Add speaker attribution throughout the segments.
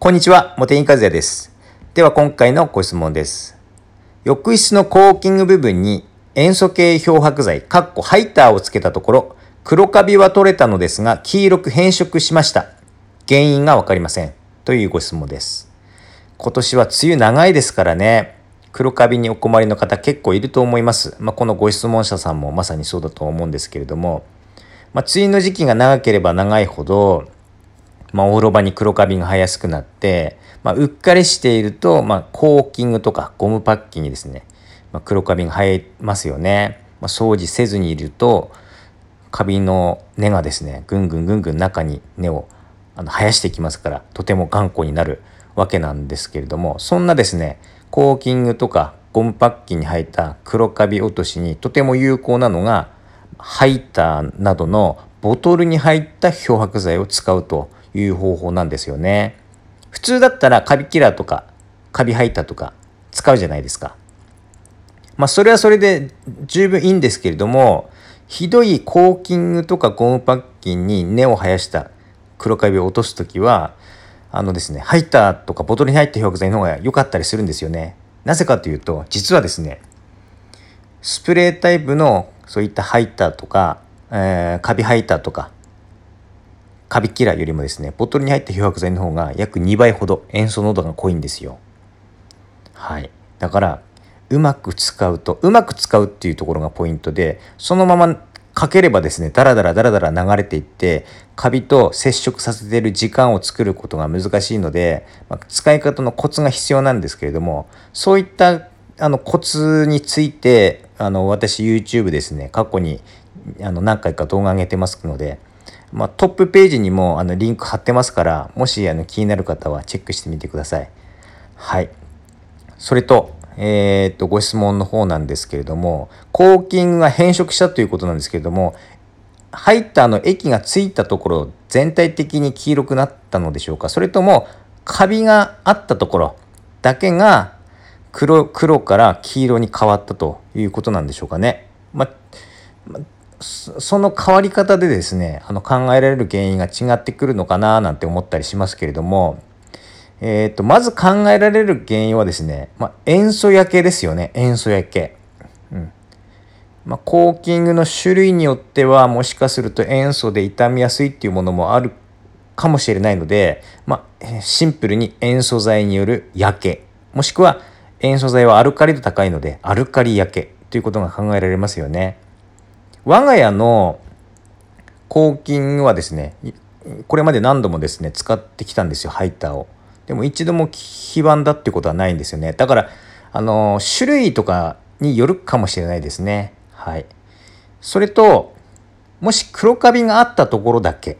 Speaker 1: こんにちは、茂木和也です。では今回のご質問です。浴室のコーキング部分に塩素系漂白剤、かっこハイターをつけたところ、黒カビは取れたのですが、黄色く変色しました。原因がわかりません。というご質問です。今年は梅雨長いですからね、黒カビにお困りの方結構いると思います。まあ、このご質問者さんもまさにそうだと思うんですけれども、まあ、梅雨の時期が長ければ長いほど、まあ、お風呂場に黒カビが生えやすくなって、まあ、うっかりしていると、まあ、コーキングとかゴムパッキンにですね、まあ、黒カビが生えますよね。まあ、掃除せずにいると、カビの根がですね、ぐんぐんぐんぐん中に根をあの生やしていきますから、とても頑固になるわけなんですけれども、そんなですね、コーキングとかゴムパッキンに入った黒カビ落としにとても有効なのが、ハイターなどのボトルに入った漂白剤を使うという方法なんですよね。普通だったらカビキラーとかカビハイターとか使うじゃないですか。まあそれはそれで十分いいんですけれども、ひどいコーキングとかゴムパッキンに根を生やした黒カビを落とすときは、あのですね、ハイターとかボトルに入った漂白剤の方が良かったりするんですよね。なぜかというと、実はですね、スプレータイプのそういったハイターとか、えーカビハイターとか、カビキラーよりもですね、ボトルに入った漂白剤の方が約2倍ほど塩素濃度が濃いんですよ。はい。だから、うまく使うと、うまく使うっていうところがポイントで、そのままかければですね、ダラダラダラダラ流れていって、カビと接触させている時間を作ることが難しいので、まあ使い方のコツが必要なんですけれども、そういったあのコツについて、あの私 YouTube ですね、過去にあの何回か動画上げてますので、まあ、トップページにもあのリンク貼ってますから、もしあの気になる方はチェックしてみてください。はい。それと、えーっと、ご質問の方なんですけれども、コーキングが変色したということなんですけれども、ハイターの液がついたところ、全体的に黄色くなったのでしょうか？それとも、カビがあったところだけが黒、黒から黄色に変わったということなんでしょうかね？ま、まその変わり方でですね、あの考えられる原因が違ってくるのかななんて思ったりしますけれども、えー、とまず考えられる原因はですね、まあ、塩素焼けですよね。塩素焼け、うん。まあ、コーキングの種類によってはもしかすると塩素で傷みやすいっていうものもあるかもしれないので、まあ、シンプルに塩素剤による焼け。もしくは塩素剤はアルカリ度高いのでアルカリ焼けということが考えられますよね。我が家のコーキングはですねこれまで何度もですね使ってきたんですよハイターを。でも一度も非番だってことはないんですよね。だからあの種類とかによるかもしれないですね。はい。それともし黒カビがあったところだけ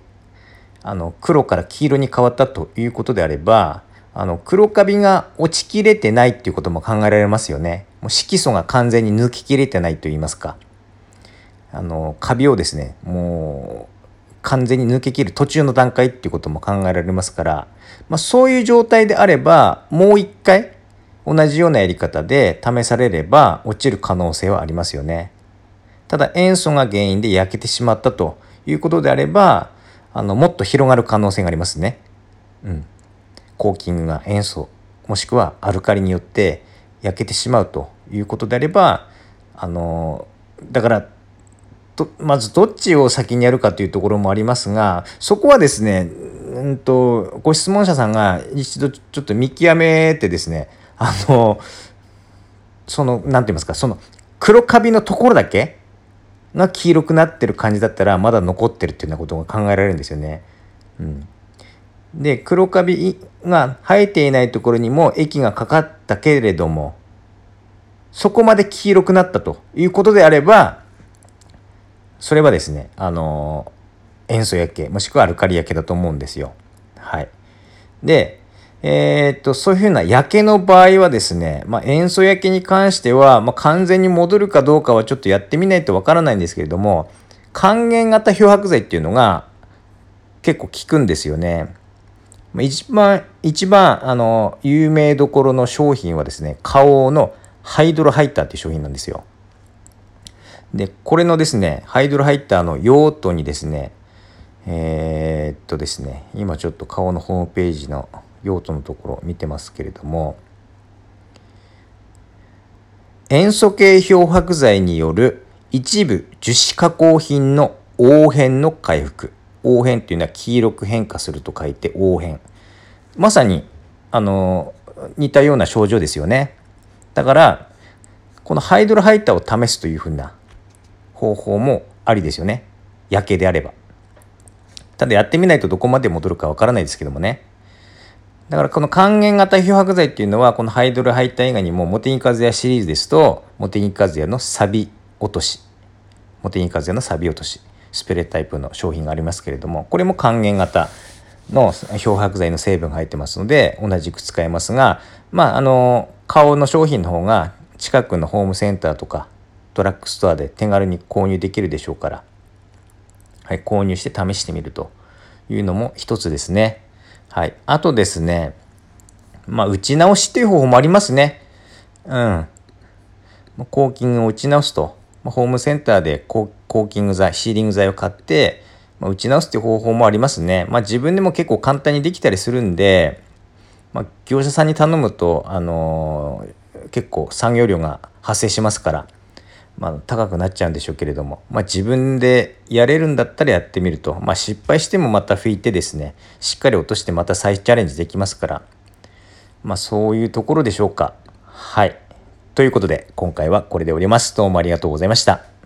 Speaker 1: あの黒から黄色に変わったということであればあの黒カビが落ちきれてないっていうことも考えられますよね。もう色素が完全に抜ききれてないと言いますか。あのカビをですねもう完全に抜け切る途中の段階っていうことも考えられますから、まあ、そういう状態であればもう一回同じようなやり方で試されれば落ちる可能性はありますよね。ただ塩素が原因で焼けてしまったということであればあのもっと広がる可能性がありますね。うん、コーキングが塩素もしくはアルカリによって焼けてしまうということであればあのだからとまずどっちを先にやるかというところもありますがそこはですね、うんと、ご質問者さんが一度ちょっと見極めてですねあのその何て言いますかその黒カビのところだけが黄色くなってる感じだったらまだ残ってるっていうようなことが考えられるんですよね。うん、で黒カビが生えていないところにも液がかかったけれどもそこまで黄色くなったということであればそれはですね、あの塩素焼け、もしくはアルカリ焼けだと思うんですよ。はい。で、えーっと、そういうふうな焼けの場合はですね、まあ、塩素焼けに関しては、まあ、完全に戻るかどうかはちょっとやってみないとわからないんですけれども、還元型漂白剤っていうのが結構効くんですよね。一番、一番、あの、有名どころの商品はですね、花王のハイドロハイターっていう商品なんですよ。で、これのですね、ハイドロハイターの用途にですね、えーっとですね、今ちょっと顔のホームページの用途のところ見てますけれども塩素系漂白剤による一部樹脂加工品の応変の回復。応変っていうのは黄色く変化すると書いて応変まさにあの似たような症状ですよね。だからこのハイドロハイターを試すというふうな方法もありですよね。焼けであれば。ただやってみないとどこまで戻るかわからないですけどもね。だからこの還元型漂白剤っていうのはこのハイドロハイター以外にもモテニカズヤシリーズですとモテニカズヤのサビ落としモテニカズヤのサビ落としスプレータイプの商品がありますけれどもこれも還元型の漂白剤の成分が入ってますので同じく使えますがまああの顔の商品の方が近くのホームセンターとかドラッグストアで手軽に購入できるでしょうから、はい、購入して試してみるというのも一つですね。はい。あとですね、まあ、打ち直しっていう方法もありますね。うん。コーキングを打ち直すと。ホームセンターでコーキング剤、シーリング剤を買って、まあ、打ち直すっていう方法もありますね。まあ、自分でも結構簡単にできたりするんで、まあ、業者さんに頼むと、あのー、結構産業量が発生しますから、まあ、高くなっちゃうんでしょうけれども、まあ、自分でやれるんだったらやってみると、まあ、失敗してもまた拭いてですねしっかり落としてまた再チャレンジできますから、まあ、そういうところでしょうか。はいということで今回はこれで終わります。どうもありがとうございました。